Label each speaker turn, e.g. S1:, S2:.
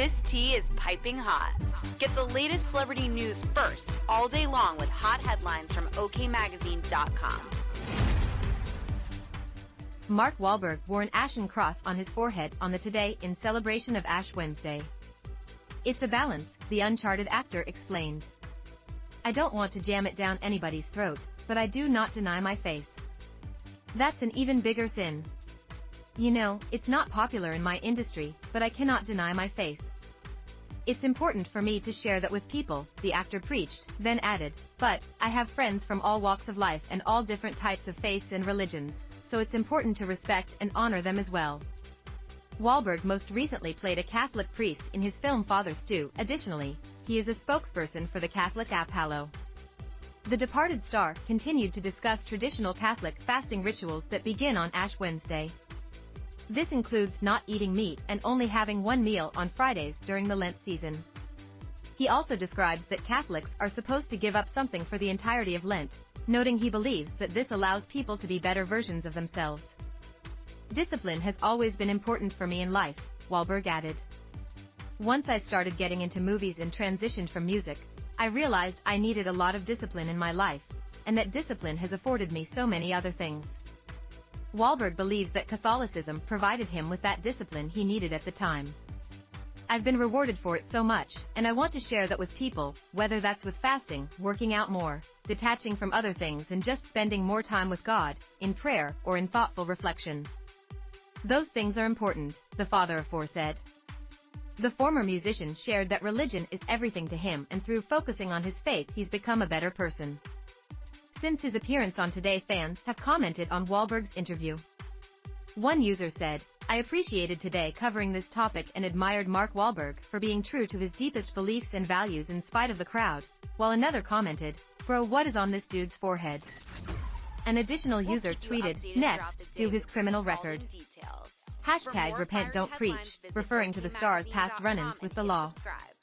S1: This tea is piping hot. Get the latest celebrity news first all day long with hot headlines from OKMagazine.com.
S2: Mark Wahlberg wore an ashen cross on his forehead on the Today in celebration of Ash Wednesday. It's a balance, the Uncharted actor explained. I don't want to jam it down anybody's throat, but I do not deny my faith. That's an even bigger sin. You know, it's not popular in my industry, but I cannot deny my faith. It's important for me to share that with people, the actor preached, then added, but, I have friends from all walks of life and all different types of faiths and religions, so it's important to respect and honor them as well. Wahlberg most recently played a Catholic priest in his film Father Stu. Additionally, he is a spokesperson for the Catholic app Hallow. The departed star continued to discuss traditional Catholic fasting rituals that begin on Ash Wednesday. This includes not eating meat and only having one meal on Fridays during the Lent season. He also describes that Catholics are supposed to give up something for the entirety of Lent, noting he believes that this allows people to be better versions of themselves. Discipline has always been important for me in life, Wahlberg added. Once I started getting into movies and transitioned from music, I realized I needed a lot of discipline in my life, and that discipline has afforded me so many other things. Wahlberg believes that Catholicism provided him with that discipline he needed at the time. I've been rewarded for it so much, and I want to share that with people, whether that's with fasting, working out more, detaching from other things and just spending more time with God, in prayer, or in thoughtful reflection. Those things are important, the father of four said. The former musician shared that religion is everything to him and through focusing on his faith he's become a better person. Since his appearance on Today fans have commented on Wahlberg's interview. One user said, I appreciated Today covering this topic and admired Mark Wahlberg for being true to his deepest beliefs and values in spite of the crowd, while another commented, Bro what is on this dude's forehead? An additional
S1: We'll
S2: user tweeted, next, do his criminal record. Hashtag repent don't preach, referring to the star's past run-ins with the law.
S1: subscribe.